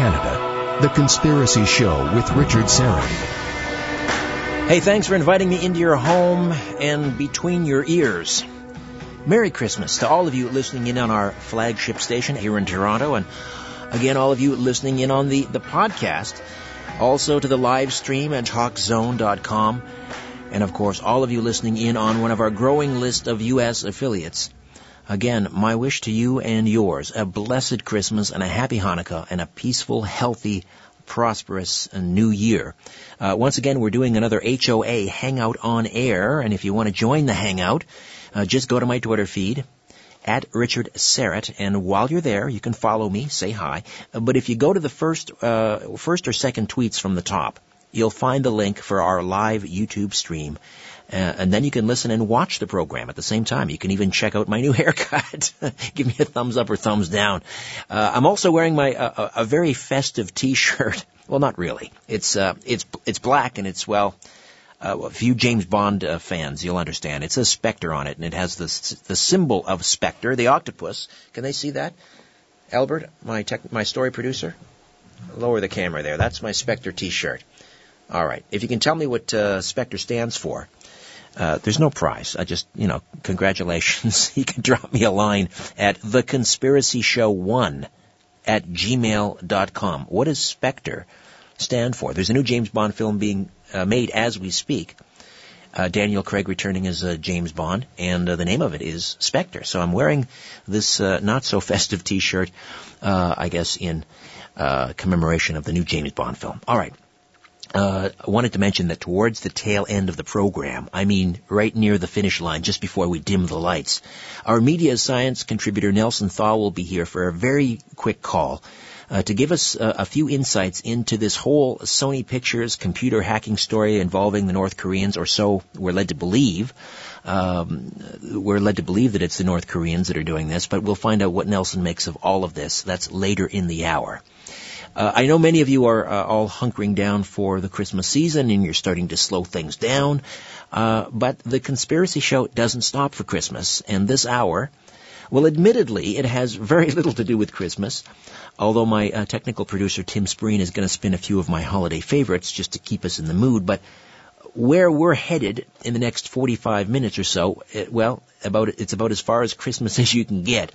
Canada, The Conspiracy Show with Richard Syrett. Hey, thanks for inviting me into your home and between your ears. Merry Christmas to all of you listening in on our flagship station here in Toronto, and again, all of you listening in on the, the podcast, also to the live stream at talkzone.com, and of course, all of you listening in on one of our growing list of U.S. affiliates. Again, my wish to you and yours, a blessed Christmas and a happy Hanukkah and a peaceful, healthy, prosperous new year. Uh, once again, we're doing another HOA Hangout on Air, and if you want to join the Hangout, uh, just go to my Twitter feed, at Richard Syrett, and while you're there, you can follow me, say hi. Uh, but if you go to the first, uh, first or second tweets from the top, you'll find the link for our live YouTube stream. Uh, and then you can listen and watch the program at the same time. You can even check out my new haircut. Give me a thumbs up or thumbs down. Uh, I'm also wearing my uh, a very festive T-shirt. Well, not really. It's uh, it's it's black and it's well. Uh, a few James Bond uh, fans, you'll understand. It says Spectre on it, and it has the the symbol of Spectre, the octopus. Can they see that? Albert, my tech, my story producer, lower the camera there. That's my Spectre T-shirt. All right. If you can tell me what uh, Spectre stands for, uh, there's no prize. I just, you know, congratulations. you can drop me a line at theconspiracyshow1 at gmail.com. What does Spectre stand for? There's a new James Bond film being uh, made as we speak. Uh, Daniel Craig returning as uh, James Bond, and uh, the name of it is Spectre. So I'm wearing this uh, not so festive T-shirt, uh, I guess, in commemoration of the new James Bond film. All right. Uh, I wanted to mention that towards the tail end of the program, I mean right near the finish line, just before we dim the lights, our media science contributor Nelson Thall will be here for a very quick call uh, to give us uh, a few insights into this whole Sony Pictures computer hacking story involving the North Koreans, or so we're led to believe. Um, we're led to believe that it's the North Koreans that are doing this, but we'll find out what Nelson makes of all of this. That's later in the hour. Uh, I know many of you are uh, all hunkering down for the Christmas season and you're starting to slow things down. Uh, but the conspiracy show doesn't stop for Christmas. And this hour, well, admittedly, it has very little to do with Christmas. Although my uh, technical producer Tim Spreen is going to spin a few of my holiday favorites just to keep us in the mood. But where we're headed in the next 45 minutes or so, it, well, about it's about as far as Christmas as you can get.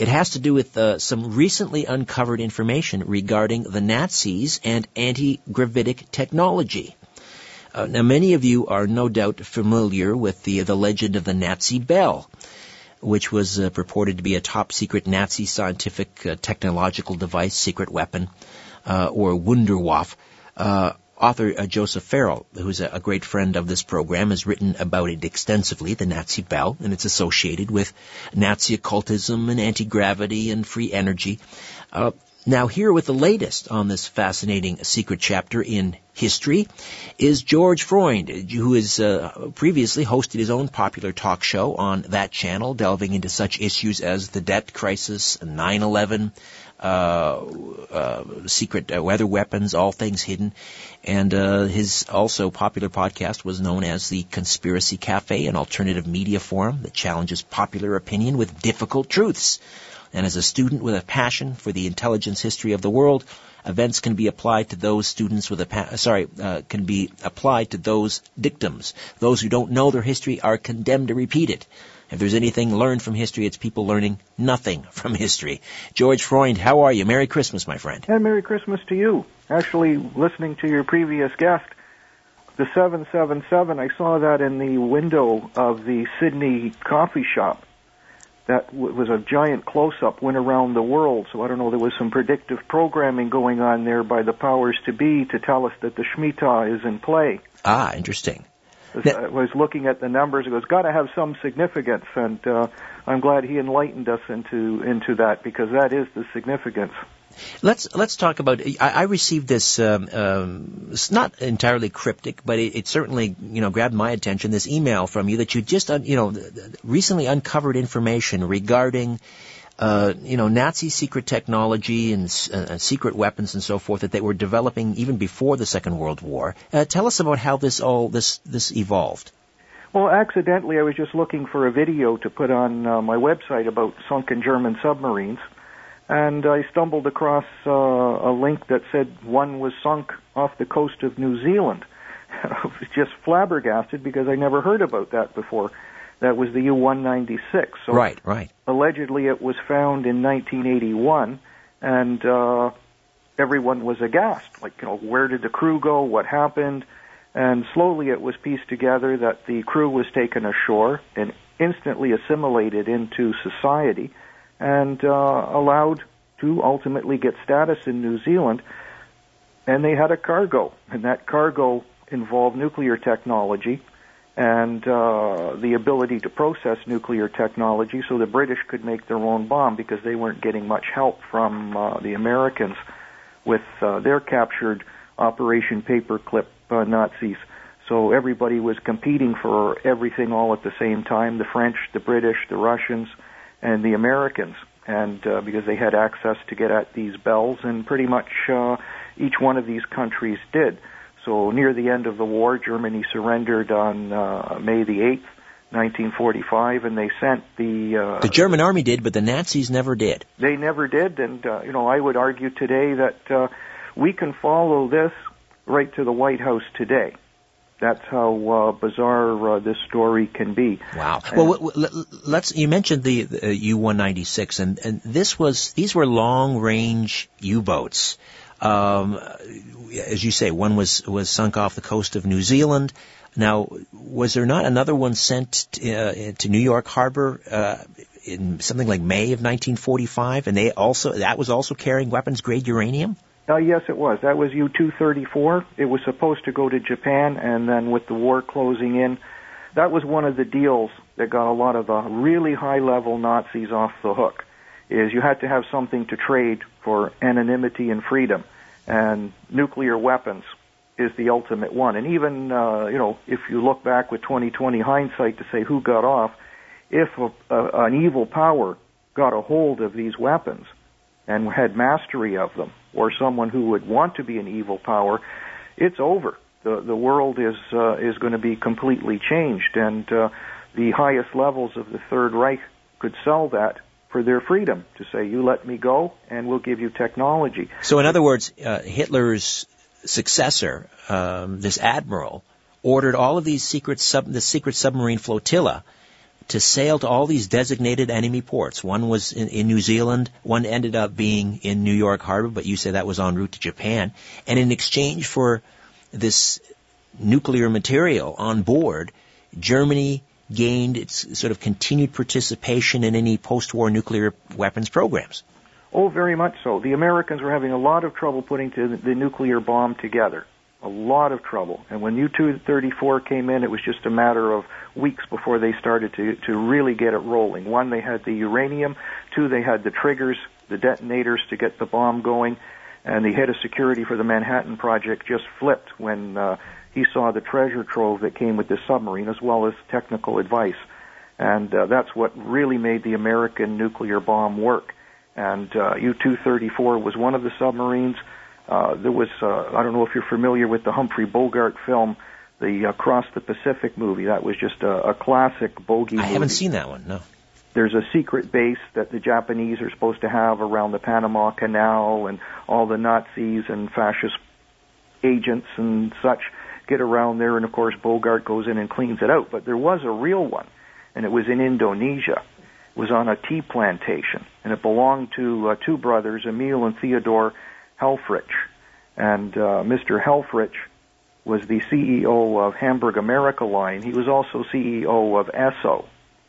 It has to do with uh, some recently uncovered information regarding the Nazis and anti-gravitic technology. Uh, now, many of you are no doubt familiar with the the legend of the Nazi Bell, which was uh, purported to be a top secret Nazi scientific uh, technological device, secret weapon, uh, or Wunderwaffe. Author uh, Joseph Farrell, who's a, a, great friend of this program, has written about it extensively, the Nazi Bell, and it's associated with Nazi occultism and anti-gravity and free energy. Uh, now here with the latest on this fascinating secret chapter in history is George Freund, who has uh, previously hosted his own popular talk show on that channel, delving into such issues as the debt crisis, 9-11, uh, uh, secret uh, weather weapons, all things hidden. And uh, his also popular podcast was known as the Conspiracy Cafe, an alternative media forum that challenges popular opinion with difficult truths. And as a student with a passion for the intelligence history of the world, events can be applied to those students with a pa- sorry uh, can be applied to those dictums. Those who don't know their history are condemned to repeat it. If there's anything learned from history, it's people learning nothing from history. George Freund, how are you? Merry Christmas, my friend. And Merry Christmas to you. Actually, listening to your previous guest, the 777, I saw that in the window of the Sydney coffee shop. That was a giant close-up, went around the world. So I don't know, there was some predictive programming going on there by the powers to be to tell us that the Shemitah is in play. Ah, interesting. I was looking at the numbers. It was got to have some significance, and uh, I'm glad he enlightened us into into that because that is the significance. Let's let's talk about. I, I received this. Um, um, it's not entirely cryptic, but it, it, certainly you know grabbed my attention. This email from you that you just uh, you know recently uncovered information regarding uh, you know, Nazi secret technology and uh, secret weapons and so forth that they were developing even before the Second World War. Uh, tell us about how this all this this evolved. Well, accidentally, I was just looking for a video to put on uh, my website about sunken German submarines, and I stumbled across uh, a link that said one was sunk off the coast of New Zealand. I was just flabbergasted because I never heard about that before. That was the U-196. So right, right. Allegedly, it was found in 1981, and uh, everyone was aghast. Like, you know, where did the crew go? What happened? And slowly, it was pieced together that the crew was taken ashore and instantly assimilated into society and uh, allowed to ultimately get status in New Zealand. And they had a cargo, and that cargo involved nuclear technology and uh, the ability to process nuclear technology so the British could make their own bomb because they weren't getting much help from uh, the Americans with uh, their captured Operation Paperclip uh, Nazis. So everybody was competing for everything all at the same time the French, the British, the Russians, and the Americans. And uh, because they had access to get at these bells, and pretty much uh, each one of these countries did. So near the end of the war, Germany surrendered on uh, May the 8th, 1945, and they sent the... Uh, the German army did, but the Nazis never did. They never did, and, uh, you know, I would argue today that uh, we can follow this right to the White House today. That's how uh, bizarre uh, this story can be. Wow. And well, let's. You mentioned the, the U-196, and and this was these were long-range U-boats. Um, as you say, one was was sunk off the coast of New Zealand. Now, was there not another one sent to, uh, to New York Harbor uh, in something like May of 1945, and they also that was also carrying weapons grade uranium? Uh, yes, it was. That was U-234. It was supposed to go to Japan, and then with the war closing in, that was one of the deals that got a lot of the really high-level Nazis off the hook. Is you had to have something to trade for anonymity and freedom, and nuclear weapons is the ultimate one. And even uh, you know, if you look back with 2020 hindsight to say who got off, if a, a, an evil power got a hold of these weapons and had mastery of them, or someone who would want to be an evil power, it's over. The the world is uh, is going to be completely changed, and uh, the highest levels of the Third Reich could sell that for their freedom to say, "You let me go, and we'll give you technology." So, in other words, uh, Hitler's successor, um, this admiral, ordered all of these secret sub the secret submarine flotilla to sail to all these designated enemy ports. One was in, in, New Zealand, one ended up being in New York Harbor, but you say that was en route to Japan. And in exchange for this nuclear material on board, Germany gained its sort of continued participation in any post-war nuclear weapons programs. Oh, very much so. The Americans were having a lot of trouble putting the, nuclear bomb together. A lot of trouble. And when U-234 came in, it was just a matter of weeks before they started to, to really get it rolling. One, they had the uranium. Two, they had the triggers, the detonators to get the bomb going. And the head of security for the Manhattan Project just flipped when uh, he saw the treasure trove that came with this submarine, as well as technical advice. And uh, that's what really made the American nuclear bomb work. And uh, U-234 was one of the submarines. Uh, there was, uh, I don't know if you're familiar with the Humphrey Bogart film, the Across the Pacific movie. That was just a, a classic bogey. I movie. haven't seen that one. No. There's a secret base that the Japanese are supposed to have around the Panama Canal, and all the Nazis and fascist agents and such get around there. And of course, Bogart goes in and cleans it out. But there was a real one, and it was in Indonesia. It was on a tea plantation, and it belonged to uh, two brothers, Emil and Theodore Helfferich. And uh, Mr. Helfferich was the CEO of Hamburg America Line. He was also CEO of Esso,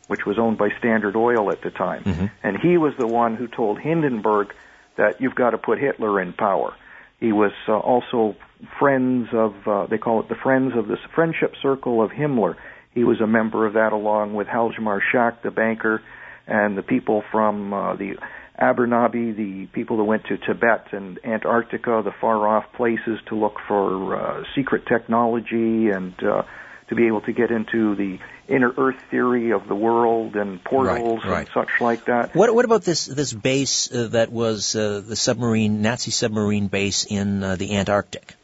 which was owned by Standard Oil at the time. Mm-hmm. And he was the one who told Hindenburg that you've got to put Hitler in power. He was uh, also friends of, uh, they call it the Friends of this Friendship Circle of Himmler. He was a member of that along with Hjalmar Schacht, the banker, and the people from uh, the Ahnenerbe, the people that went to Tibet and Antarctica, the far off places to look for uh, secret technology and uh, to be able to get into the inner Earth theory of the world and portals right, right. and such like that. What, what about this this base uh, that was uh, the submarine Nazi submarine base in uh, the Antarctic?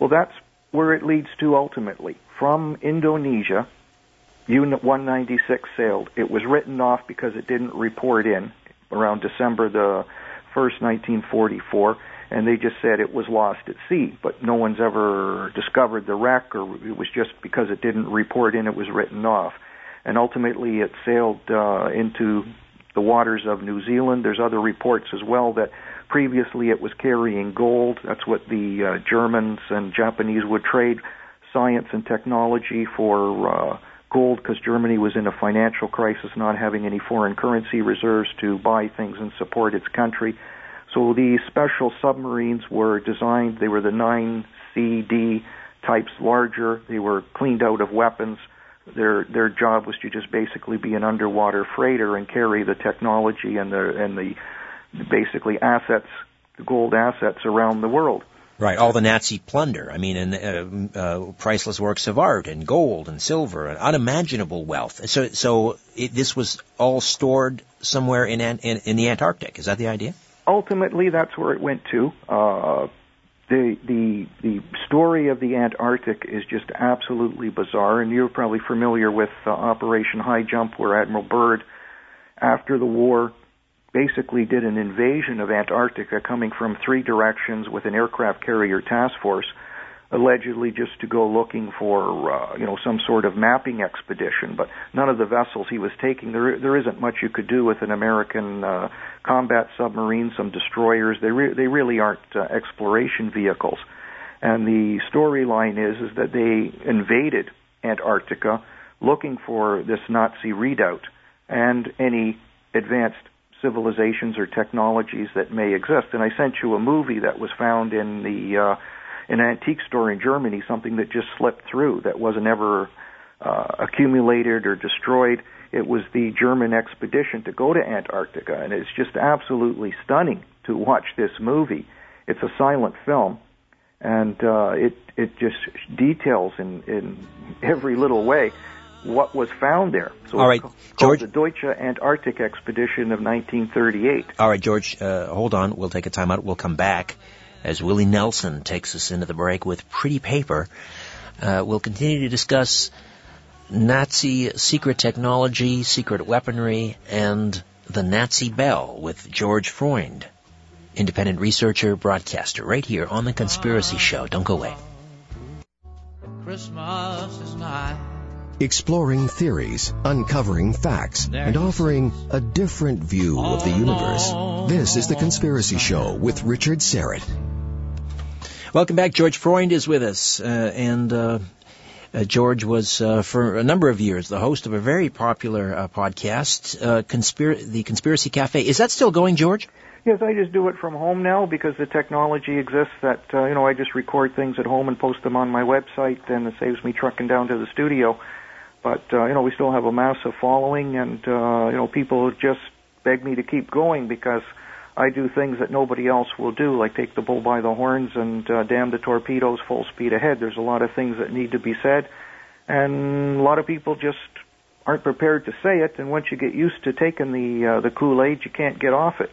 Well, that's where it leads to ultimately. From Indonesia, Unit 196 sailed. It was written off because it didn't report in around December the 1st, 1944, and they just said it was lost at sea, but no one's ever discovered the wreck, or it was just because it didn't report in, it was written off. And ultimately, it sailed uh, into the waters of New Zealand. There's other reports as well that previously it was carrying gold. That's what the uh, Germans and Japanese would trade science and technology for uh, gold because Germany was in a financial crisis, not having any foreign currency reserves to buy things and support its country. So these special submarines were designed, they were the 9CD types larger, they were cleaned out of weapons. Their their job was to just basically be an underwater freighter and carry the technology and the and the basically assets, gold assets around the world. Right, all the Nazi plunder. I mean, and uh, uh, priceless works of art, and gold, and silver, and unimaginable wealth. So, so it, this was all stored somewhere in, in in the Antarctic. Is that the idea? Ultimately, that's where it went to. Uh, the the the story of the Antarctic is just absolutely bizarre, and you're probably familiar with uh, Operation High Jump, where Admiral Byrd, after the war, basically did an invasion of Antarctica coming from three directions with an aircraft carrier task force, allegedly just to go looking for uh, you know some sort of mapping expedition. But none of the vessels he was taking there there isn't much you could do with an American uh, combat submarine, some destroyers. They re- they really aren't uh, exploration vehicles. And the storyline is is that they invaded Antarctica looking for this Nazi redoubt and any advanced civilizations or technologies that may exist. And I sent you a movie that was found in the uh, an antique store in Germany, something that just slipped through that wasn't ever uh, accumulated or destroyed. It was the German expedition to go to Antarctica, and it's just absolutely stunning to watch this movie. It's a silent film, and uh, it it just details in in every little way what was found there. So All right, George. The Deutsche Antarctic Expedition of 1938. All right, George, uh, hold on. We'll take a time out. We'll come back as Willie Nelson takes us into the break with Pretty Paper. Uh, we'll continue to discuss Nazi secret technology, secret weaponry, and the Nazi bell with George Freund, independent researcher, broadcaster, right here on The Conspiracy Show. Don't go away. Christmas is nigh exploring theories, uncovering facts, and offering a different view of the universe. This is The Conspiracy Show with Richard Syrett. Welcome back. George Freund is with us, uh, and uh, uh, George was, uh, for a number of years, the host of a very popular uh, podcast, uh, Conspir- The Conspiracy Cafe. Is that still going, George? Yes, I just do it from home now because the technology exists that, you know, I just record things at home and post them on my website, and it saves me trucking down to the studio. But uh, you know, we still have a massive following, and uh, you know, people just beg me to keep going because I do things that nobody else will do, like take the bull by the horns and uh, damn the torpedoes full speed ahead. There's a lot of things that need to be said, and a lot of people just aren't prepared to say it. And once you get used to taking the uh, the Kool Aid, you can't get off it.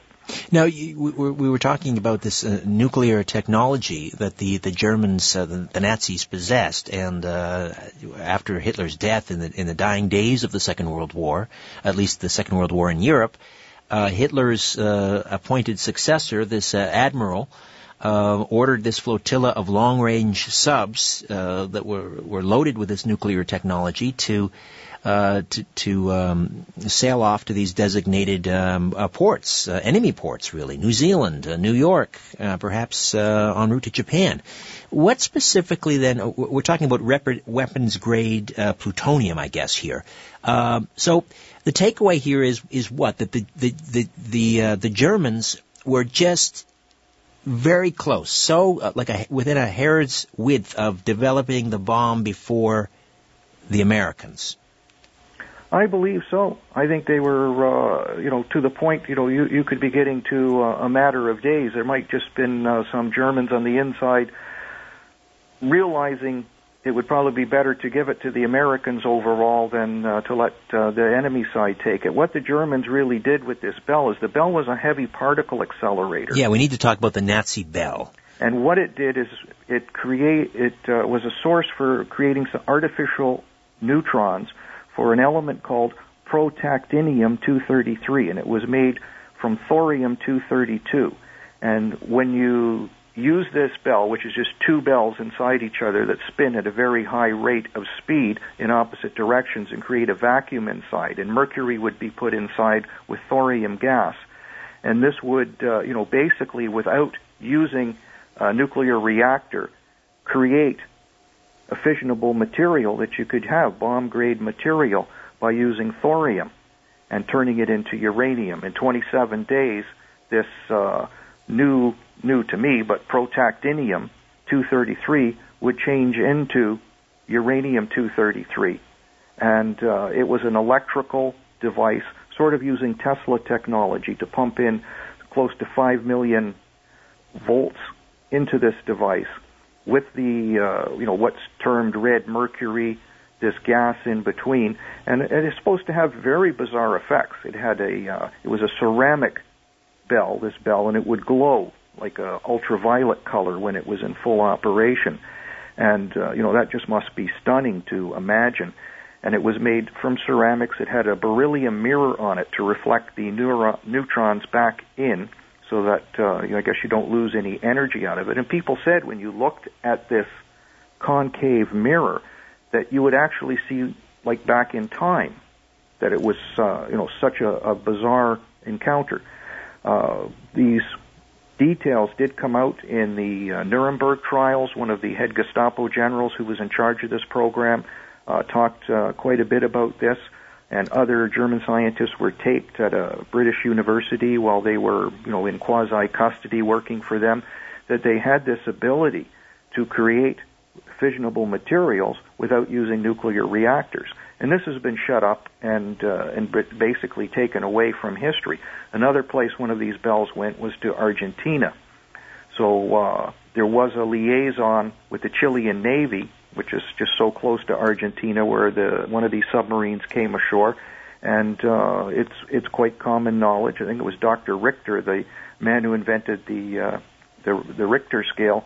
Now, you, we, we were talking about this uh, nuclear technology that the the Germans, uh, the, the, Nazis possessed, and uh, after Hitler's death in the in the dying days of the Second World War, at least the Second World War in Europe, uh, Hitler's uh, appointed successor, this uh, admiral. ordered this flotilla of long-range subs that were were loaded with this nuclear technology to uh, to, to um, sail off to these designated um, uh, ports, uh, enemy ports, really, New Zealand, uh, New York, uh, perhaps en route to Japan. What specifically then? We're talking about rep- weapons grade plutonium, I guess here. Um, so the takeaway here is is what that the the the the, the Germans were just very close, so uh, like a, within a hair's width of developing the bomb before the Americans. I believe so. I think they were, uh, you know, to the point. You know, you you could be getting to uh, a matter of days. There might just been uh, some Germans on the inside realizing it would probably be better to give it to the Americans overall than uh, to let uh, the enemy side take it. What the Germans really did with this bell is the bell was a heavy particle accelerator. Yeah, we need to talk about the Nazi bell. And what it did is it create it uh, was a source for creating some artificial neutrons for an element called protactinium 233, and it was made from thorium-232. And when you use this bell, which is just two bells inside each other that spin at a very high rate of speed in opposite directions and create a vacuum inside, and mercury would be put inside with thorium gas. And this would, uh, you know, basically without using a nuclear reactor, create fissionable material that you could have, bomb grade material, by using thorium and turning it into uranium. In 27 days, this uh, new, new to me, but protactinium 233 would change into uranium 233. And uh, it was an electrical device, sort of using Tesla technology to pump in close to 5 million volts into this device with the, uh, you know, what's termed red mercury, this gas in between, and it is supposed to have very bizarre effects. It had a, uh, it was a ceramic bell, this bell, and it would glow like a ultraviolet color when it was in full operation. And, uh, you know, that just must be stunning to imagine. And it was made from ceramics. It had a beryllium mirror on it to reflect the neuro- neutrons back in so that, uh, you know, I guess you don't lose any energy out of it. And people said when you looked at this concave mirror that you would actually see, like back in time, that it was, uh, you know, such a, a bizarre encounter. Uh, these details did come out in the uh, Nuremberg trials. One of the head Gestapo generals who was in charge of this program uh, talked uh, quite a bit about this, and other German scientists were taped at a British university while they were, you know, in quasi custody working for them. That they had this ability to create fissionable materials without using nuclear reactors. And this has been shut up and uh, and basically taken away from history. Another place one of these bells went was to Argentina. So uh, there was a liaison with the Chilean Navy, which is just so close to Argentina, where the one of these submarines came ashore, and uh, it's it's quite common knowledge. I think it was Dr. Richter, the man who invented the uh, the, the Richter scale,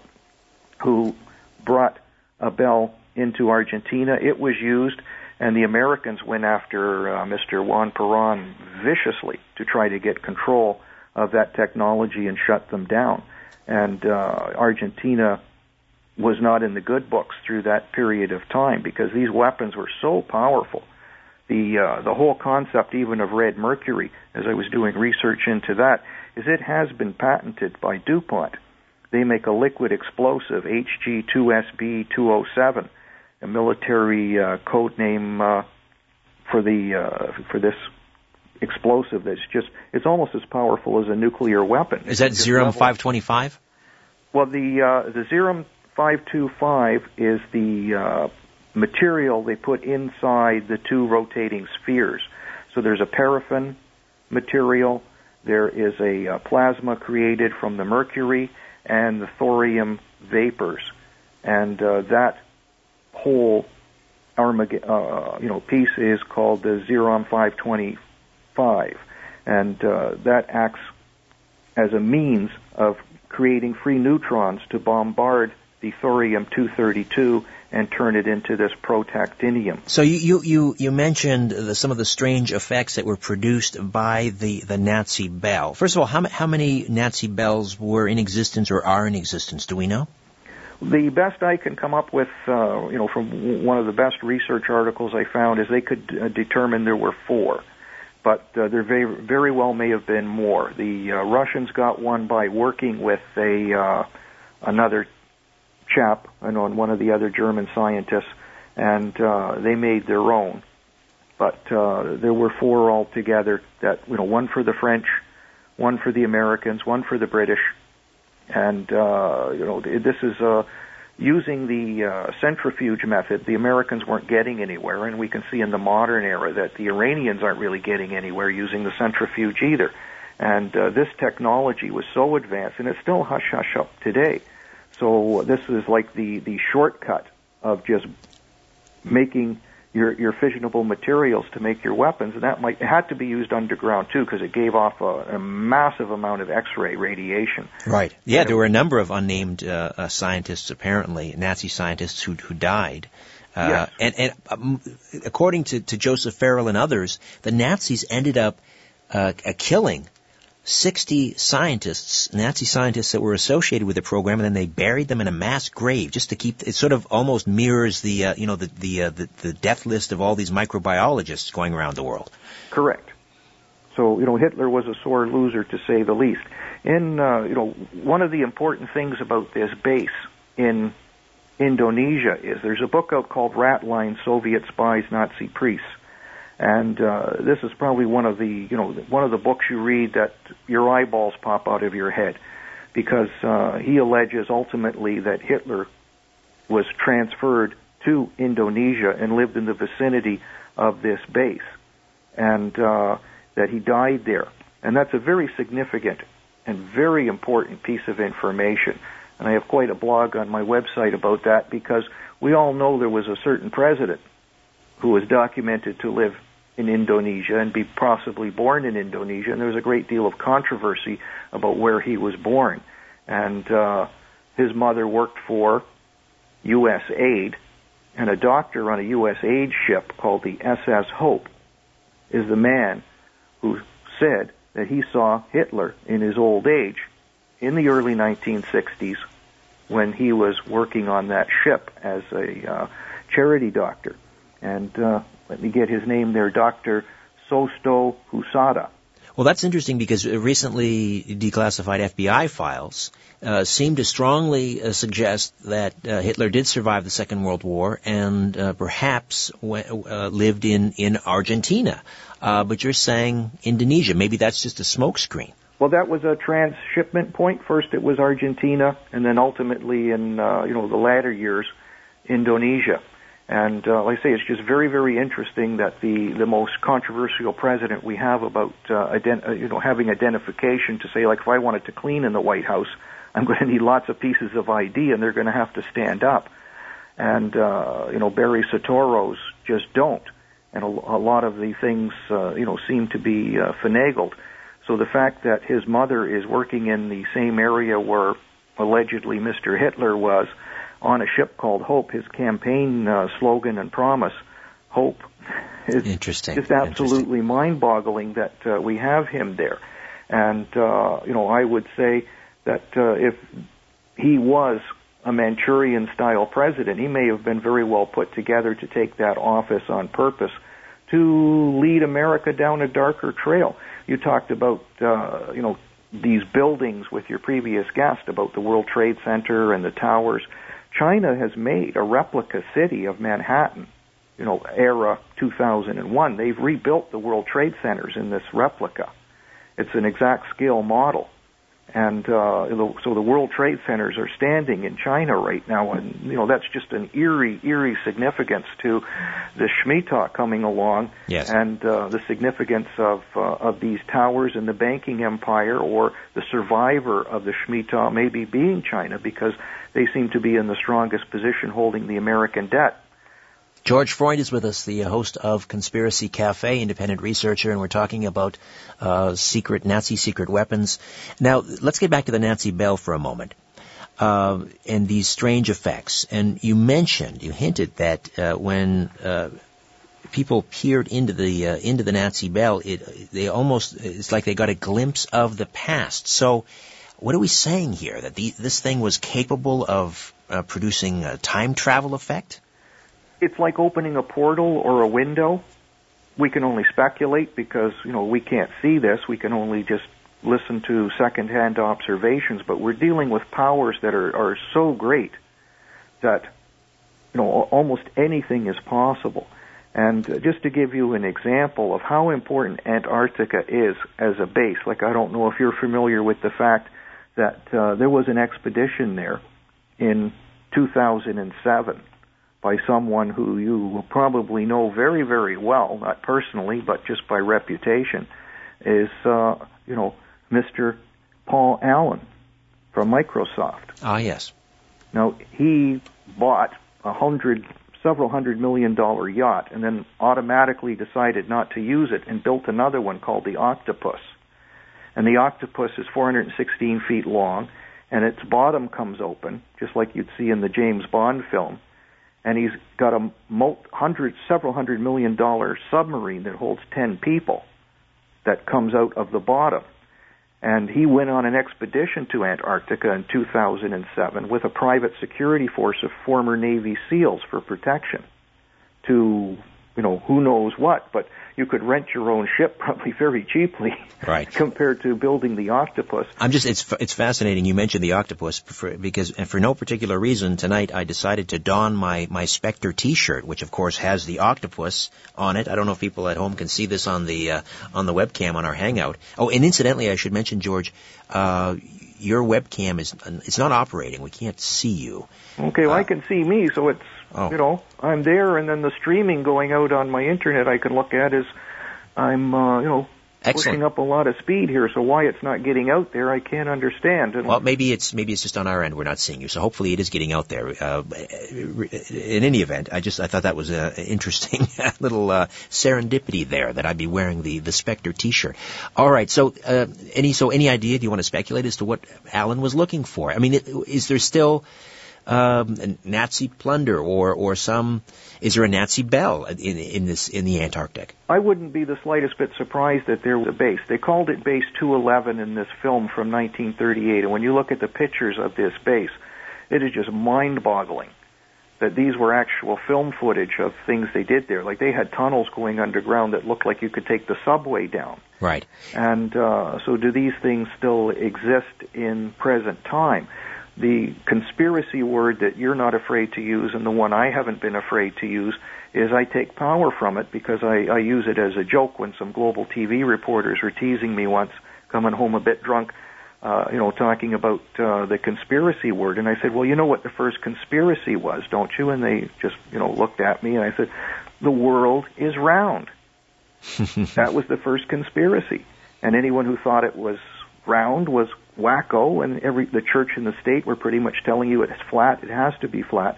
who brought a bell into Argentina. It was used and the Americans went after uh, Mr. Juan Perón viciously to try to get control of that technology and shut them down. And uh, Argentina was not in the good books through that period of time because these weapons were so powerful. The uh, the whole concept, even of red mercury, as I was doing research into that, is it has been patented by DuPont. They make a liquid explosive, HG2SB207 a military uh, code name uh, for the uh, for this explosive that's just it's almost as powerful as a nuclear weapon. Is that Xerum 525? Well, the uh, the Xerum 525 is the uh, material they put inside the two rotating spheres. So there's a paraffin material, there is a uh, plasma created from the mercury and the thorium vapors, and uh, that whole Armag- uh, you know piece is called the Xerum 525, and uh, that acts as a means of creating free neutrons to bombard the thorium 232 and turn it into this protactinium. So you you you, you mentioned the, some of the strange effects that were produced by the, the Nazi bell. First of all, how how many Nazi bells were in existence or are in existence? Do we know? The best I can come up with, uh, you know, from one of the best research articles I found is they could uh, determine there were four, but uh, there very, very well may have been more. The uh, Russians got one by working with a uh, another chap, and one of the other German scientists, and uh, they made their own. But uh, there were four altogether. That you know, one for the French, one for the Americans, one for the British, and uh, you know this is uh, using the uh, centrifuge method. The Americans weren't getting anywhere, and we can see in the modern era that the Iranians aren't really getting anywhere using the centrifuge either. And uh, this technology was so advanced, and it's still hush hush up today. So this is like the the shortcut of just making your your fissionable materials to make your weapons, and that might had to be used underground too because it gave off a, a, massive amount of X-ray radiation. Right. Yeah, there were a number of unnamed uh, uh, scientists, apparently Nazi scientists who who died. Uh, yes. And, and um, according to, to Joseph Farrell and others, the Nazis ended up uh, killing 60 scientists, Nazi scientists that were associated with the program, and then they buried them in a mass grave just to keep. It sort of almost mirrors the, uh, you know, the the, uh, the the death list of all these microbiologists going around the world. Correct. So you know, Hitler was a sore loser to say the least. And uh, you know, one of the important things about this base in Indonesia is there's a book out called Rat Line: Soviet Spies, Nazi Priests and uh, this is probably one of the you know one of the books you read that your eyeballs pop out of your head because uh, he alleges ultimately that Hitler was transferred to Indonesia and lived in the vicinity of this base, and uh, that he died there. And that's a very significant and very important piece of information. And I have quite a blog on my website about that because we all know there was a certain president who was documented to live in Indonesia and be possibly born in Indonesia. And there was a great deal of controversy about where he was born. And uh, his mother worked for U.S. Aid, and a doctor on a U.S. aid ship called the SS Hope is the man who said that he saw Hitler in his old age in the early 1960s when he was working on that ship as a uh, charity doctor. And uh, let me get his name there, Dr. Sosto Husada. Well, that's interesting because recently declassified FBI files uh, seem to strongly uh, suggest that uh, Hitler did survive the Second World War and uh, perhaps w- uh, lived in, in Argentina. Uh, but you're saying Indonesia. Maybe that's just a smokescreen. Well, that was a transshipment point. First, it was Argentina, and then ultimately, in you know the latter years, Indonesia. And uh, like I say, it's just very, very interesting that the, the most controversial president we have about uh, ident- uh, you know having identification to say like if I wanted to clean in the White House, I'm going to need lots of pieces of ID, and they're going to have to stand up. And uh, you know Barry Soetoro's just don't, and a, a lot of the things uh, you know seem to be uh, finagled. So the fact that his mother is working in the same area where allegedly Mr. Hitler was on a ship called Hope. His campaign uh, slogan and promise, Hope, is Interesting. just absolutely mind-boggling that uh, we have him there. And uh, you know, I would say that uh, if he was a Manchurian-style president, he may have been very well put together to take that office on purpose to lead America down a darker trail. You talked about, uh, you know, these buildings with your previous guest about the World Trade Center and the towers. China has made a replica city of Manhattan, you know, era 2001. They've rebuilt the World Trade Centers in this replica. It's an exact scale model. And uh, so the World Trade Centers are standing in China right now, and you know that's just an eerie, eerie significance to the Shemitah coming along, yes. and uh, the significance of uh, of these towers in the banking empire, or the survivor of the Shemitah maybe being China, because they seem to be in the strongest position holding the American debt. George Freund is with us, the host of Conspiracy Cafe, independent researcher, and we're talking about uh, secret Nazi secret weapons. Now, let's get back to the Nazi bell for a moment. Uh, and these strange effects. And you mentioned, you hinted that uh, when uh, people peered into the uh, into the Nazi bell, it they almost it's like they got a glimpse of the past. So, what are we saying here? That the, this thing was capable of uh, producing a time travel effect? it's like opening a portal or a window. We can only speculate because, you know, we can't see this. We can only just listen to secondhand observations, but we're dealing with powers that are, are so great that, you know, almost anything is possible. And just to give you an example of how important Antarctica is as a base, like I don't know if you're familiar with the fact that uh, there was an expedition there in 2007 by someone who you probably know very, very well, not personally, but just by reputation, is, uh, you know, Mr. Paul Allen from Microsoft. Ah, yes. Now, he bought a hundred, several hundred million dollar yacht and then automatically decided not to use it and built another one called the Octopus. And the Octopus is 416 feet long and its bottom comes open, just like you'd see in the James Bond film and he's got a hundred, several hundred million dollar submarine that holds ten people that comes out of the bottom. And he went on an expedition to Antarctica in 2007 with a private security force of former Navy SEALs for protection to, you know, who knows what, but you could rent your own ship probably very cheaply right. compared to building the octopus. I'm just it's it's fascinating you mentioned the octopus for, because and for no particular reason tonight I decided to don my my Spectre t-shirt which of course has the octopus on it. I don't know if people at home can see this on the uh, on the webcam on our hangout. Oh, and incidentally I should mention George uh, your webcam is it's not operating. We can't see you. Okay, well, uh, I can see me, so it's Oh. You know, I'm there, and then the streaming going out on my internet I can look at is I'm, uh, you know, Excellent. pushing up a lot of speed here. So why it's not getting out there, I can't understand. And well, maybe it's maybe it's just on our end we're not seeing you. So hopefully it is getting out there. Uh, in any event, I just I thought that was an interesting little uh, serendipity there that I'd be wearing the the Spectre T-shirt. All right. So uh, any so any idea? Do you want to speculate as to what Allen was looking for? I mean, is there still um, Nazi plunder or or some is there a Nazi bell in in this in the Antarctic? I wouldn't be the slightest bit surprised that there was a base. They called it Base 211 in this film from 1938, and when you look at the pictures of this base, it is just mind-boggling that these were actual film footage of things they did there. Like they had tunnels going underground that looked like you could take the subway down. Right. And uh, so, do these things still exist in present time? The conspiracy word that you're not afraid to use and the one I haven't been afraid to use is I take power from it because I, I use it as a joke when some global TV reporters were teasing me once, coming home a bit drunk, uh, you know, talking about uh, the conspiracy word. And I said, well, you know what the first conspiracy was, don't you? And they just, you know, looked at me and I said, the world is round. that was the first conspiracy. And anyone who thought it was round was wacko, and every the church and the state were pretty much telling you it's flat, it has to be flat.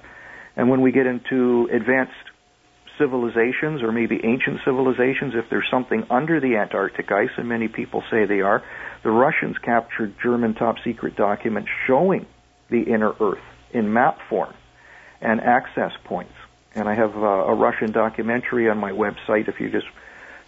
And when we get into advanced civilizations or maybe ancient civilizations, if there's something under the Antarctic ice, and many people say they are, the Russians captured German top secret documents showing the inner Earth in map form and access points. And I have uh, a Russian documentary on my website if you just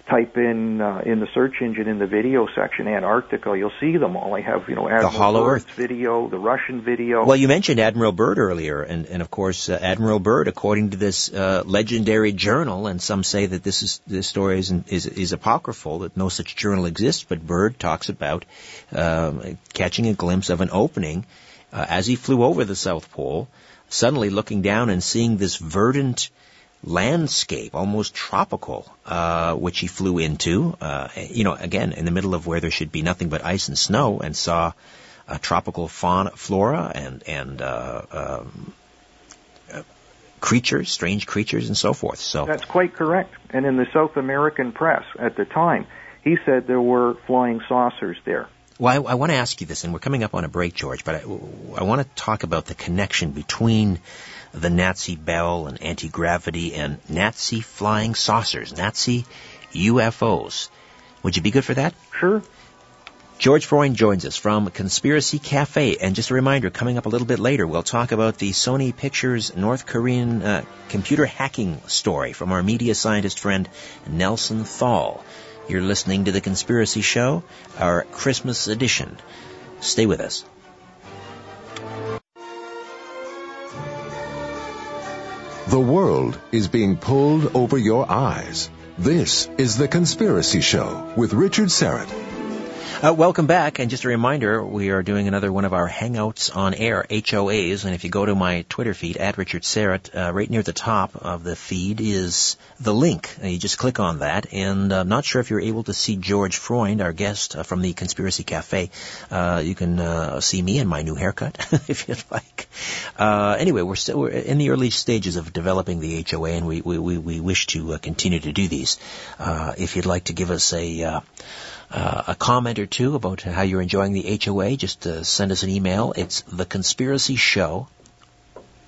type in uh, in the search engine in the video section Antarctica, you'll see them all. I have you know Admiral the Hollow Earth video, the Russian video. Well, you mentioned Admiral Byrd earlier, and and of course uh, Admiral Byrd, according to this uh, legendary journal, and some say that this is this story is, is is apocryphal that no such journal exists, but Byrd talks about um, catching a glimpse of an opening uh, as he flew over the South Pole, suddenly looking down and seeing this verdant landscape, almost tropical, uh, which he flew into, uh, you know, again, in the middle of where there should be nothing but ice and snow, and saw uh, tropical fauna, flora, and and uh, um, uh, creatures, strange creatures, and so forth. So that's quite correct. And in the South American press at the time, he said there were flying saucers there. Well, I, I want to ask you this, and we're coming up on a break, George, but I, I want to talk about the connection between the Nazi bell and anti-gravity and Nazi flying saucers, Nazi UFOs. Would you be good for that? Sure. George Freund joins us from Conspiracy Cafe. And just a reminder, coming up a little bit later, we'll talk about the Sony Pictures North Korean uh, computer hacking story from our media scientist friend Nelson Thall. You're listening to The Conspiracy Show, our Christmas edition. Stay with us. The world is being pulled over your eyes. This is The Conspiracy Show with Richard Syrett. Uh, welcome back, and just a reminder, we are doing another one of our Hangouts on Air, HOAs, and if you go to my Twitter feed, at Richard Syrett, uh, right near the top of the feed is the link. Uh, you just click on that, and I'm not sure if you're able to see George Freund, our guest uh, from the Conspiracy Cafe. Uh, you can uh, see me and my new haircut, if you'd like. anyway, we're still we're in the early stages of developing the HOA, and we, we, we wish to continue to do these. if you'd like to give us a uh, a comment or two about how you're enjoying the HOA, just uh, send us an email. It's the conspiracy show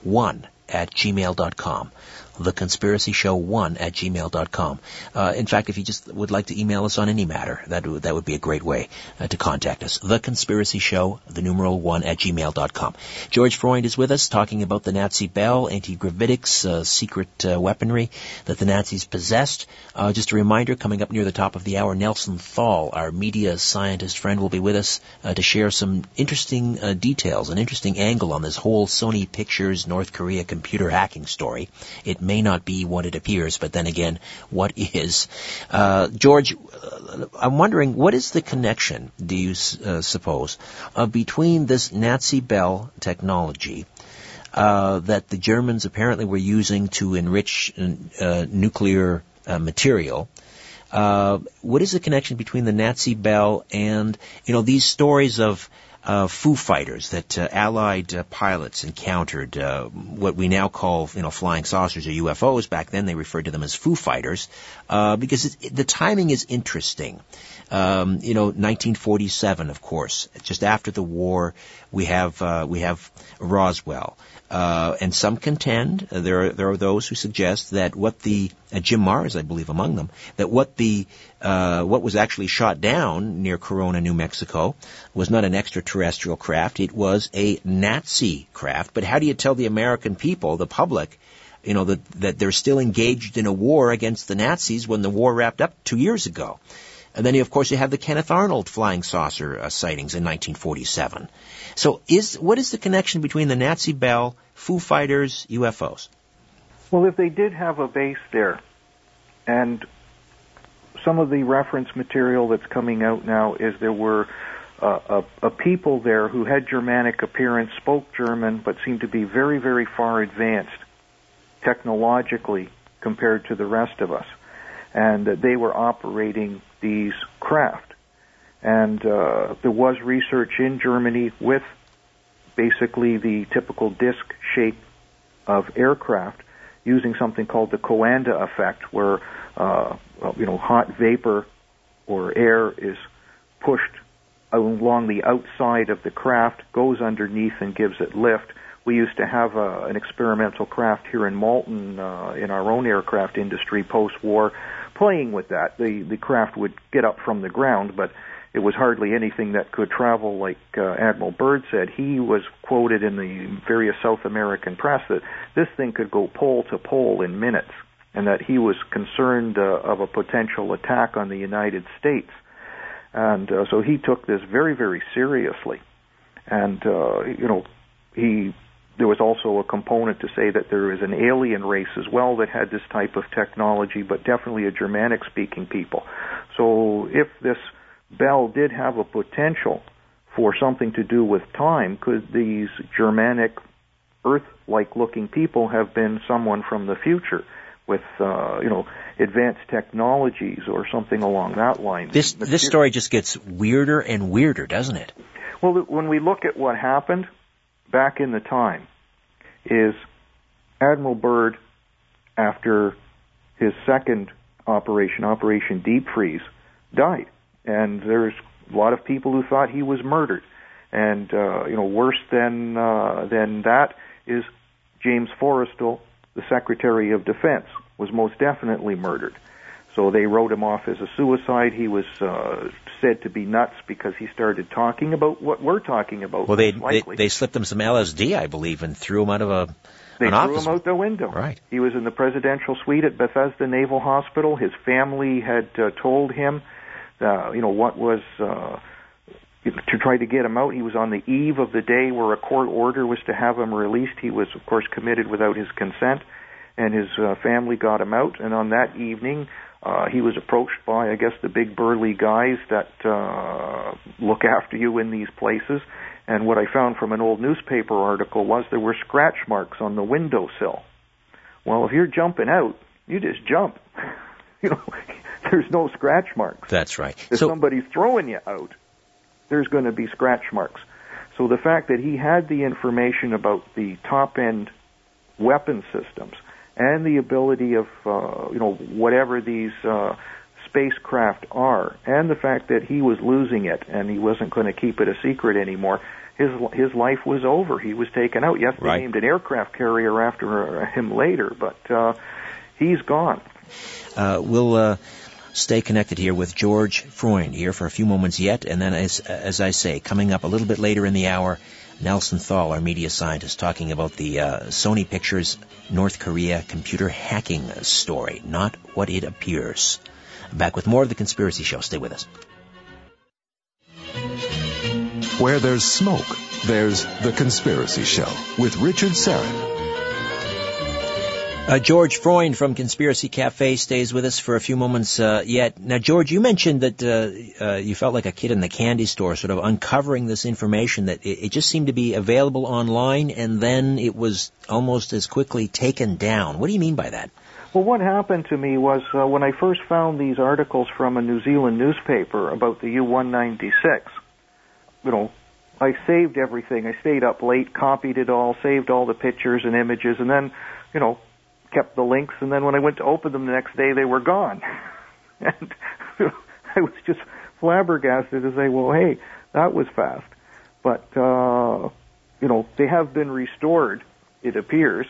one at gmail.com. theconspiracyshow1 at gmail.com. Uh, in fact, if you just would like to email us on any matter, that would, that would be a great way uh, to contact us. Theconspiracyshow, the numeral 1 at gmail.com. George Freund is with us talking about the Nazi bell, anti-gravitics, uh, secret uh, weaponry that the Nazis possessed. Uh, just a reminder, coming up near the top of the hour, Nelson Thall, our media scientist friend, will be with us uh, to share some interesting details, an interesting angle on this whole Sony Pictures North Korea computer hacking story. It may not be what it appears, but then again, what is? Uh, George, uh, I'm wondering, what is the connection, do you uh, suppose, uh, between this Nazi Bell technology uh, that the Germans apparently were using to enrich uh, nuclear material uh, what is the connection between the Nazi Bell and you know these stories of uh, Foo Fighters that uh, Allied uh, pilots encountered uh, what we now call you know flying saucers or UFOs. Back then they referred to them as Foo Fighters uh, because it, the timing is interesting. Um, you know, 1947, of course, just after the war, we have uh, we have Roswell. Uh, and some contend, uh, there are, there are those who suggest that what the, uh, Jim Marrs, I believe among them, that what the, uh, what was actually shot down near Corona, New Mexico was not an extraterrestrial craft, it was a Nazi craft. But how do you tell the American people, the public, you know, that, that they're still engaged in a war against the Nazis when the war wrapped up two years ago? And then, of course, you have the Kenneth Arnold flying saucer uh, sightings in 1947. So, is what is the connection between the Nazi Bell, Foo Fighters, UFOs? Well, if they did have a base there, and some of the reference material that's coming out now is there were uh, a, a people there who had Germanic appearance, spoke German, but seemed to be very, very far advanced technologically compared to the rest of us, and that they were operating these craft. And uh, there was research in Germany with basically the typical disc shape of aircraft using something called the Coanda effect, where uh, you know hot vapor or air is pushed along the outside of the craft, goes underneath and gives it lift. We used to have a, an experimental craft here in Malton uh, in our own aircraft industry post-war playing with that. The the craft would get up from the ground, but it was hardly anything that could travel like uh, Admiral Byrd said. He was quoted in the various South American press that this thing could go pole to pole in minutes, and that he was concerned uh, of a potential attack on the United States. And uh, so he took this very, very seriously. And, uh, you know, he there was also a component to say that there is an alien race as well that had this type of technology, but definitely a Germanic speaking people. So if this bell did have a potential for something to do with time, could these Germanic Earth-like looking people have been someone from the future with, uh, you know, advanced technologies or something along that line? This this story just gets weirder and weirder, doesn't it? Well, when we look at what happened, back in the time is Admiral Byrd, after his second operation, Operation Deep Freeze, died. And there's a lot of people who thought he was murdered. And, uh, you know, worse than, uh, than that is James Forrestal, the Secretary of Defense, was most definitely murdered. So they wrote him off as a suicide. He was uh, said to be nuts because he started talking about what we're talking about. Well, they they, they slipped him some LSD, I believe, and threw him out of a. They threw office. him out the window. Right. He was in the presidential suite at Bethesda Naval Hospital. His family had uh, told him, uh, you know, what was. Uh, to try to get him out. He was on the eve of the day where a court order was to have him released. He was, of course, committed without his consent, and his uh, family got him out. And on that evening, uh, he was approached by, I guess, the big burly guys that uh, look after you in these places. And what I found from an old newspaper article was there were scratch marks on the windowsill. Well, if you're jumping out, you just jump. you know, there's no scratch marks. That's right. If so, somebody's throwing you out, there's going to be scratch marks. So the fact that he had the information about the top end weapon systems and the ability of uh, you know whatever these uh, spacecraft are, and the fact that he was losing it and he wasn't going to keep it a secret anymore, his his life was over. He was taken out. Yes, they Right. named an aircraft carrier after uh, him later, but uh, he's gone. Uh, we'll uh, stay connected here with George Freund here for a few moments yet, and then, as, as I say, coming up a little bit later in the hour, Nelson Thall, our media scientist, talking about the uh, Sony Pictures North Korea computer hacking story, not what it appears. Back with more of the Conspiracy Show. Stay with us. Where there's smoke, there's The Conspiracy Show with Richard Syrett. Uh, George Freund from Conspiracy Cafe stays with us for a few moments uh, yet. Now, George, you mentioned that uh, uh, you felt like a kid in the candy store, sort of uncovering this information that it, it just seemed to be available online, and then it was almost as quickly taken down. What do you mean by that? Well, what happened to me was uh, when I first found these articles from a New Zealand newspaper about the U-196. You know, I saved everything. I stayed up late, copied it all, saved all the pictures and images, and then, you know, kept the links. And then when I went to open them the next day, they were gone. and I was just flabbergasted to say, "Well, hey, that was fast." But uh, you know, they have been restored. It appears.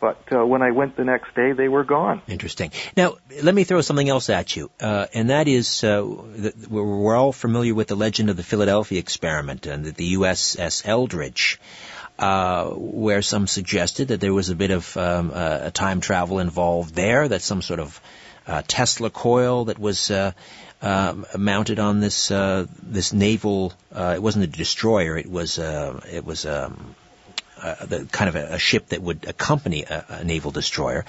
But uh, when I went the next day, they were gone. Interesting. Now, let me throw something else at you, uh, and that is uh, we're, we're all familiar with the legend of the Philadelphia experiment and the USS Eldridge. Uh, where some suggested that there was a bit of um, uh, time travel involved there, that some sort of uh, Tesla coil that was uh, um, mounted on this uh, this naval. Uh, it wasn't a destroyer. It was uh, it was. Um, uh, the kind of a, a ship that would accompany a, a naval destroyer,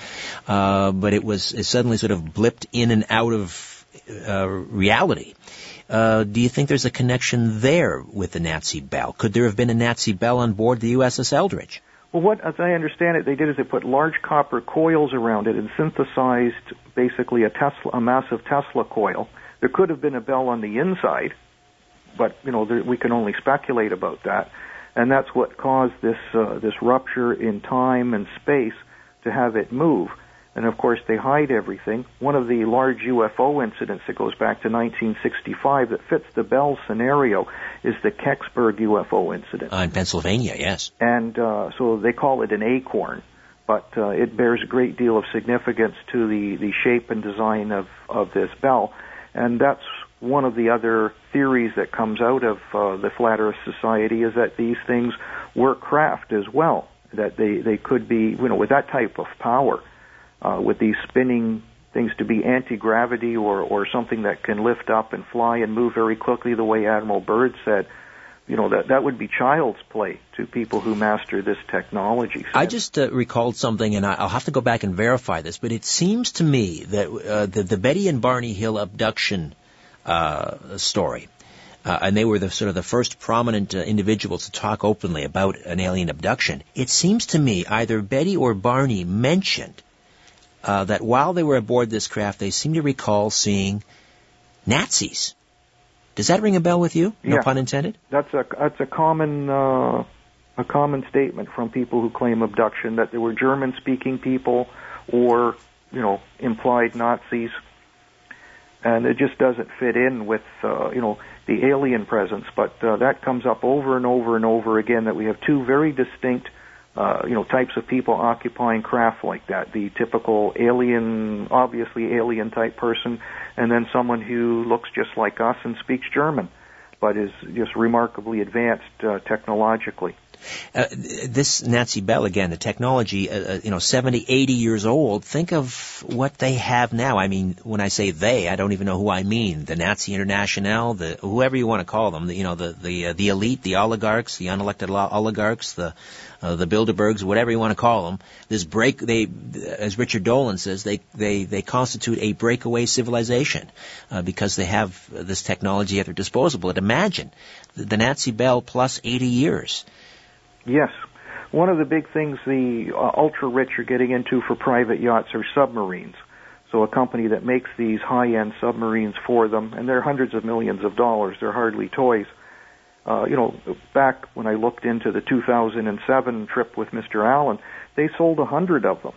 uh, but it was it suddenly sort of blipped in and out of uh, reality. Uh, do you think there's a connection there with the Nazi Bell? Could there have been a Nazi Bell on board the USS Eldridge? Well, what, as I understand it, they did is they put large copper coils around it and synthesized basically a Tesla, a massive Tesla coil. There could have been a bell on the inside, but you know there, we can only speculate about that. And that's what caused this uh, this rupture in time and space to have it move. And of course, they hide everything. One of the large UFO incidents that goes back to 1965 that fits the Bell scenario is the Kecksburg UFO incident. Uh, in Pennsylvania, yes. and uh, so they call it an acorn, but uh, it bears a great deal of significance to the, the shape and design of, of this bell, and that's one of the other theories that comes out of uh, the Flat Earth Society is that these things were craft as well, that they, they could be, you know, with that type of power, uh, with these spinning things to be anti-gravity or, or something that can lift up and fly and move very quickly the way Admiral Byrd said, you know, that, that would be child's play to people who master this technology. I just uh, recalled something, and I'll have to go back and verify this, but it seems to me that uh, the, the Betty and Barney Hill abduction uh, story, uh, and they were the sort of the first prominent uh, individuals to talk openly about an alien abduction. It seems to me either Betty or Barney mentioned uh, that while they were aboard this craft, they seem to recall seeing Nazis. Does that ring a bell with you? No Yeah. pun intended. That's a that's a common uh, a common statement from people who claim abduction that there were German speaking people or you know implied Nazis, and it just doesn't fit in with uh, you know the alien presence. But uh, that comes up over and over and over again that we have two very distinct. Uh, you know, types of people occupying craft like that. The typical alien, obviously alien type person, and then someone who looks just like us and speaks German but is just remarkably advanced uh, technologically. Uh, this Nazi Bell again, the technology, uh, uh, you know, 70, 80 years old. Think of what they have now. I mean, when I say they, I don't even know who I mean. The Nazi International, the whoever you want to call them, the, you know, the the uh, the elite, the oligarchs, the unelected oligarchs, the uh, the Bilderbergs, whatever you want to call them. This break, they, as Richard Dolan says, they they they constitute a breakaway civilization uh, because they have this technology at their disposal. But imagine the, the Nazi Bell plus 80 years. Yes. One of the big things the uh, ultra rich are getting into for private yachts are submarines. So a company that makes these high-end submarines for them, and they're hundreds of millions of dollars. They're hardly toys. Uh, you know, back when I looked into the 2007 trip with Mr. Allen, they sold a hundred of them.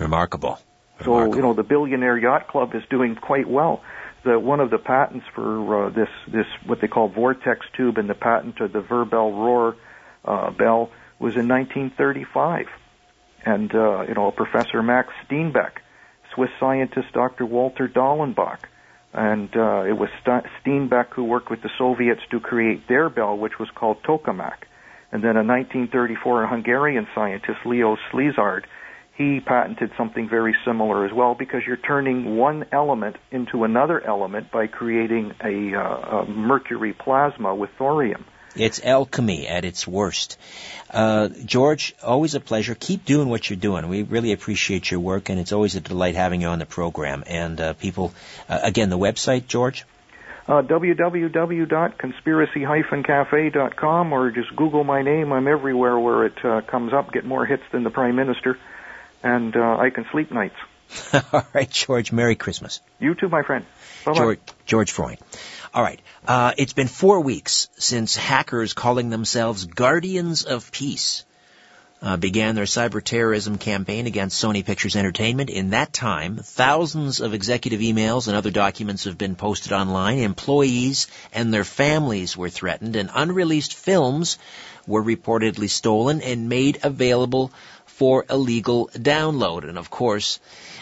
Remarkable. So, you know, the Billionaire Yacht Club is doing quite well. the one of the patents for uh, this this what they call vortex tube and the patent of the Wirbelrohr uh, bell was in 1935, and uh, you know Professor Max Steenbeck, Swiss scientist Dr. Walter Dallenbach, and uh, it was St- Steenbeck who worked with the Soviets to create their bell, which was called tokamak. And then in 1934, a Hungarian scientist, Leo Szilard, he patented something very similar as well because you're turning one element into another element by creating a, uh, a mercury plasma with thorium. It's alchemy at its worst. Uh, George, always a pleasure. Keep doing what you're doing. We really appreciate your work, and it's always a delight having you on the program. And uh, people, uh, again, the website, George? Uh, www.conspiracy-cafe.com or just Google my name. I'm everywhere where it uh, comes up. Get more hits than the Prime Minister. And uh, I can sleep nights. All right, George. Merry Christmas. You too, my friend. Bye-bye. George, George Freund. All right. Uh, it's been four weeks since hackers calling themselves Guardians of Peace uh, began their cyber terrorism campaign against Sony Pictures Entertainment. In that time, thousands of executive emails and other documents have been posted online. Employees and their families were threatened, and unreleased films were reportedly stolen and made available for illegal download. And of course,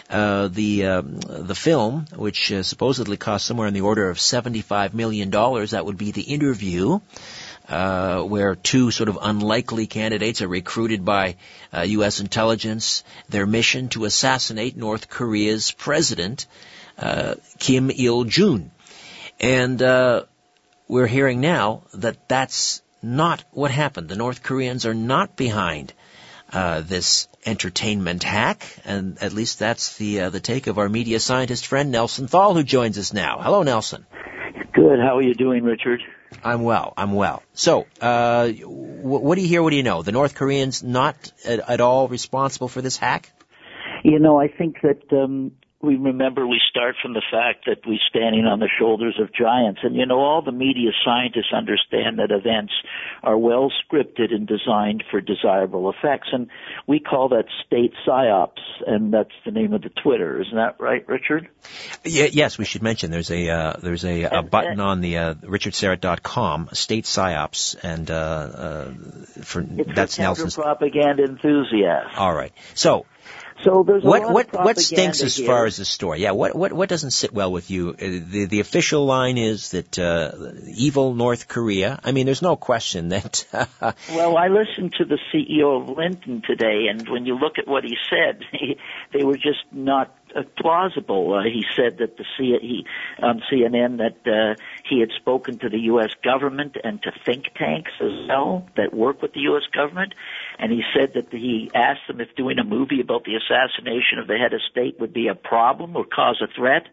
uh, the uh, the film, which uh, supposedly cost somewhere in the order of seventy five million dollars, that would be the interview. Uh, where two sort of unlikely candidates are recruited by uh, U.S. Intelligence, their mission to assassinate North Korea's president, uh, Kim Il-jung. And uh we're hearing now that that's not what happened. The North Koreans are not behind uh, this entertainment hack, and at least that's the uh, the take of our media scientist friend Nelson Thall, who joins us now. Hello, Nelson. Good. How are you doing, Richard? I'm well. I'm well. So, uh, w- what do you hear? What do you know? The North Koreans not at, at all responsible for this hack? You know, I think that um, we remember we start from the fact that we're standing on the shoulders of giants. And you know, all the media scientists understand that events are well scripted and designed for desirable effects. And we call that state psyops, and that's the name of the Twitter. Isn't that right, Richard? Yeah, yes, we should mention there's a uh, there's a, a button on the uh, richardsyrett.com, state psyops, and uh, uh, for it's that's Nelson's propaganda enthusiast. All right, so so there's what what what stinks as here. far as the story? Yeah, what what what doesn't sit well with you? Uh, the the official line is that uh, evil North Korea. I mean, there's no question that. well, I listened to the CEO of Lynton today, and when you look at what he said, he, they were just not uh, plausible. Uh, he said that the C- he, on CNN that uh, he had spoken to the U.S. government and to think tanks as well that work with the U.S. government, and he said that he asked them if doing a movie about the assassination of the head of state would be a problem or cause a threat,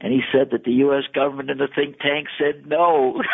and he said that the U.S. government and the think tank said no.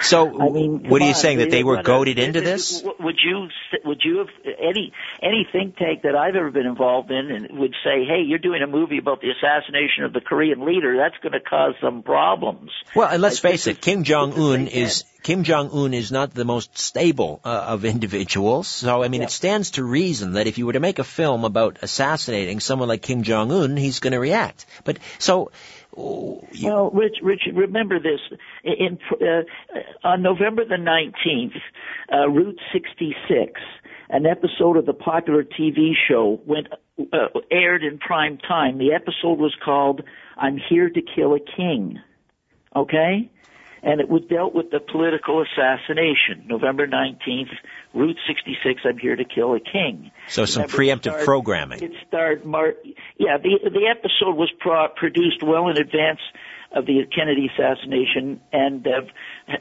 So, I mean, what are you on, saying that they were goaded into this? Would you would you have any any think tank that I've ever been involved in and would say, "Hey, you're doing a movie about the assassination of the Korean leader. That's going to cause some problems." Well, and let's face it, Kim Jong Un is Kim Jong Un is not the most stable uh, of individuals. So, I mean, Yeah. it stands to reason that if you were to make a film about assassinating someone like Kim Jong Un, he's going to react. But so. Oh, you- Well, Rich, Rich, remember this. In, uh, on November the 19th, uh, Route 66, an episode of the popular TV show went uh, aired in prime time. The episode was called "I'm Here to Kill a King." Okay, and it was dealt with the political assassination. November 19th, Route 66. I'm here to kill a king. so some Remember, it preemptive starred- programming. It starred Mar. Yeah, the the episode was pro- produced well in advance of the Kennedy assassination, and uh,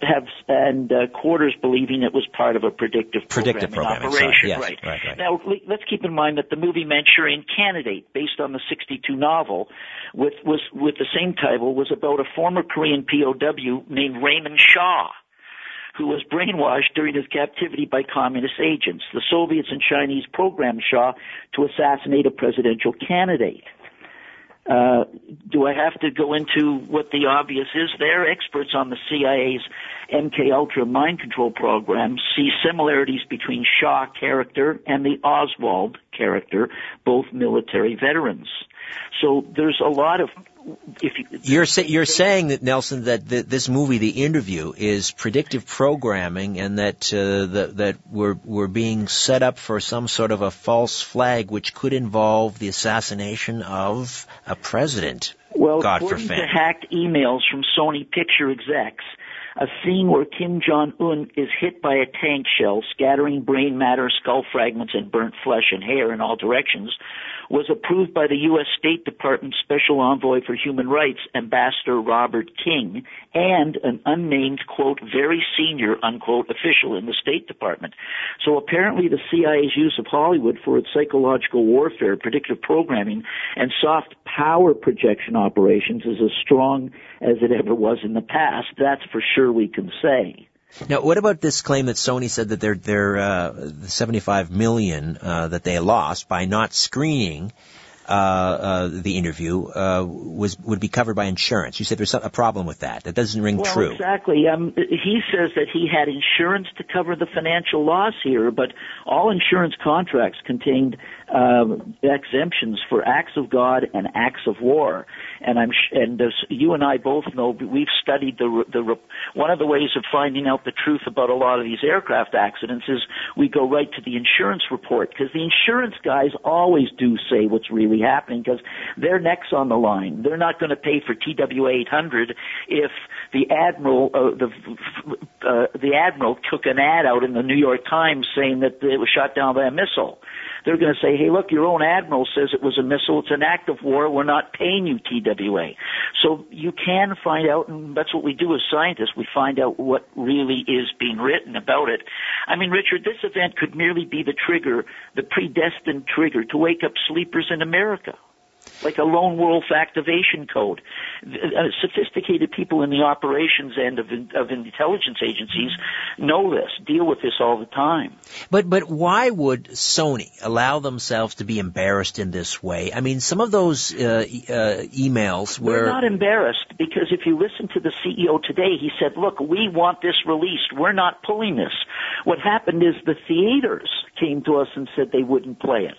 have and uh, quarters believing it was part of a predictive Predictive programming programming, operation. Yes, right. right, right. Now let's keep in mind that the movie Manchurian Candidate, based on the '62 novel, with was with the same title, was about a former Korean POW named Raymond Shaw who was brainwashed during his captivity by communist agents. The Soviets and Chinese programmed Shaw to assassinate a presidential candidate. Uh, do I have to go into what the obvious is They're Experts on the CIA's MK Ultra mind control program see similarities between Shaw character and the Oswald character, both military veterans. So there's a lot of if you, you're sa- you're saying that Nelson that the, this movie, The Interview, is predictive programming, and that uh, that that we're we're being set up for some sort of a false flag, which could involve the assassination of a president. Well, God according to hacked emails from Sony Picture execs, a scene where Kim Jong Un is hit by a tank shell, scattering brain matter, skull fragments, and burnt flesh and hair in all directions, was approved by the U.S. State Department Special Envoy for Human Rights, Ambassador Robert King, and an unnamed, quote, very senior, unquote, official in the State Department. So apparently the CIA's use of Hollywood for its psychological warfare, predictive programming, and soft power projection operations is as strong as it ever was in the past. That's for sure we can say. Now, what about this claim that Sony said that their their uh, 75 million uh, that they lost by not screening uh, uh, the interview uh, was would be covered by insurance? You said there's a problem with that. That doesn't ring well, true. Exactly. Um, he says that he had insurance to cover the financial loss here, but all insurance contracts contained uh, exemptions for acts of God and acts of war. And I'm and as you and I both know, we've studied the the one of the ways of finding out the truth about a lot of these aircraft accidents is we go right to the insurance report because the insurance guys always do say what's really happening because their neck's on the line. They're not going to pay for TWA 800 if the admiral uh, the uh, the admiral took an ad out in the New York Times saying that it was shot down by a missile they're going to say, hey, look, your own admiral says it was a missile. It's an act of war. We're not paying you TWA. So you can find out, and that's what we do as scientists. We find out what really is being written about it. I mean, Richard, this event could merely be the trigger, the predestined trigger to wake up sleepers in America like a lone wolf activation code. Uh, sophisticated people in the operations end of, of intelligence agencies know this, deal with this all the time. But but why would Sony allow themselves to be embarrassed in this way? I mean, some of those uh, uh, emails were We're not embarrassed because if you listen to the CEO today, he said, "Look, we want this released. We're not pulling this." What happened is the theaters came to us and said they wouldn't play it.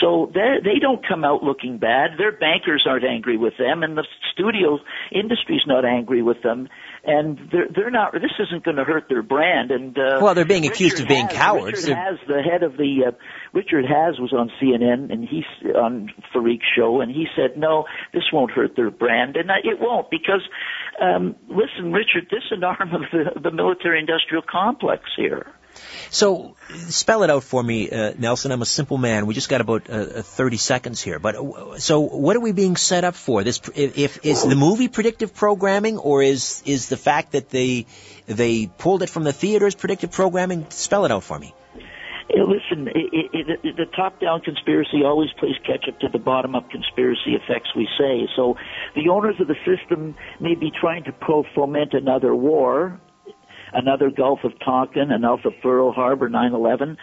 So they don't come out looking bad. Their bankers aren't angry with them, and the studio industry's not angry with them. And they're they're not. This isn't going to hurt their brand. And uh, well, they're being Richard accused of being Haass, cowards. Richard Haass, the head of the uh, Richard Haass was on CNN and he's on Fareed's show, and he said, "No, this won't hurt their brand, and it won't because." Um, listen, Richard, this is an arm of the, the military-industrial complex here. So, spell it out for me, uh, Nelson. I'm a simple man. We just got about uh, 30 seconds here. But uh, so, what are we being set up for? This, if, if is the movie predictive programming, or is is the fact that they they pulled it from the theaters predictive programming? Spell it out for me. listen, it, it, it, the top-down conspiracy always plays catch-up to the bottom-up conspiracy effects. We say so. The owners of the system may be trying to pro foment another war, another Gulf of Tonkin, another Pearl Harbor, 9/11.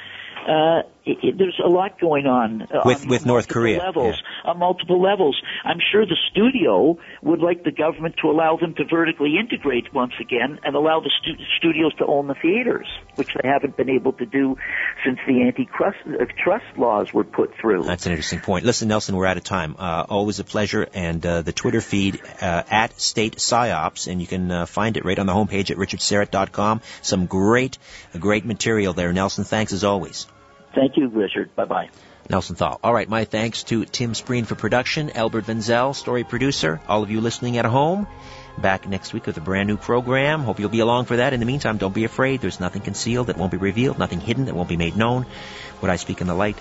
Uh, it, it, there's a lot going on with on with North Korea levels yeah. on multiple levels. I'm sure the studio would like the government to allow them to vertically integrate once again and allow the stu- studios to own the theaters, which they haven't been able to do since the antitrust uh, trust laws were put through. That's an interesting point. Listen, Nelson, we're out of time. Uh, always a pleasure, and uh, the Twitter feed uh, at State Psyops, and you can uh, find it right on the homepage at richardsyrett.com. Some great, great material there. Nelson, thanks as always. Thank you, Richard. Bye bye. Nelson Thall. All right, my thanks to Tim Spreen for production, Albert Venzel, story producer, all of you listening at home. Back next week with a brand new program. Hope you'll be along for that. In the meantime, don't be afraid. There's nothing concealed that won't be revealed, nothing hidden that won't be made known. Would I speak in the light,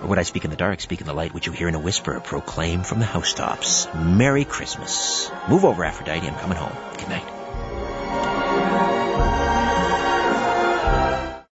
or would I speak in the dark, speak in the light, which you hear in a whisper, proclaim from the housetops. Merry Christmas. Move over, Aphrodite. I'm coming home. Good night.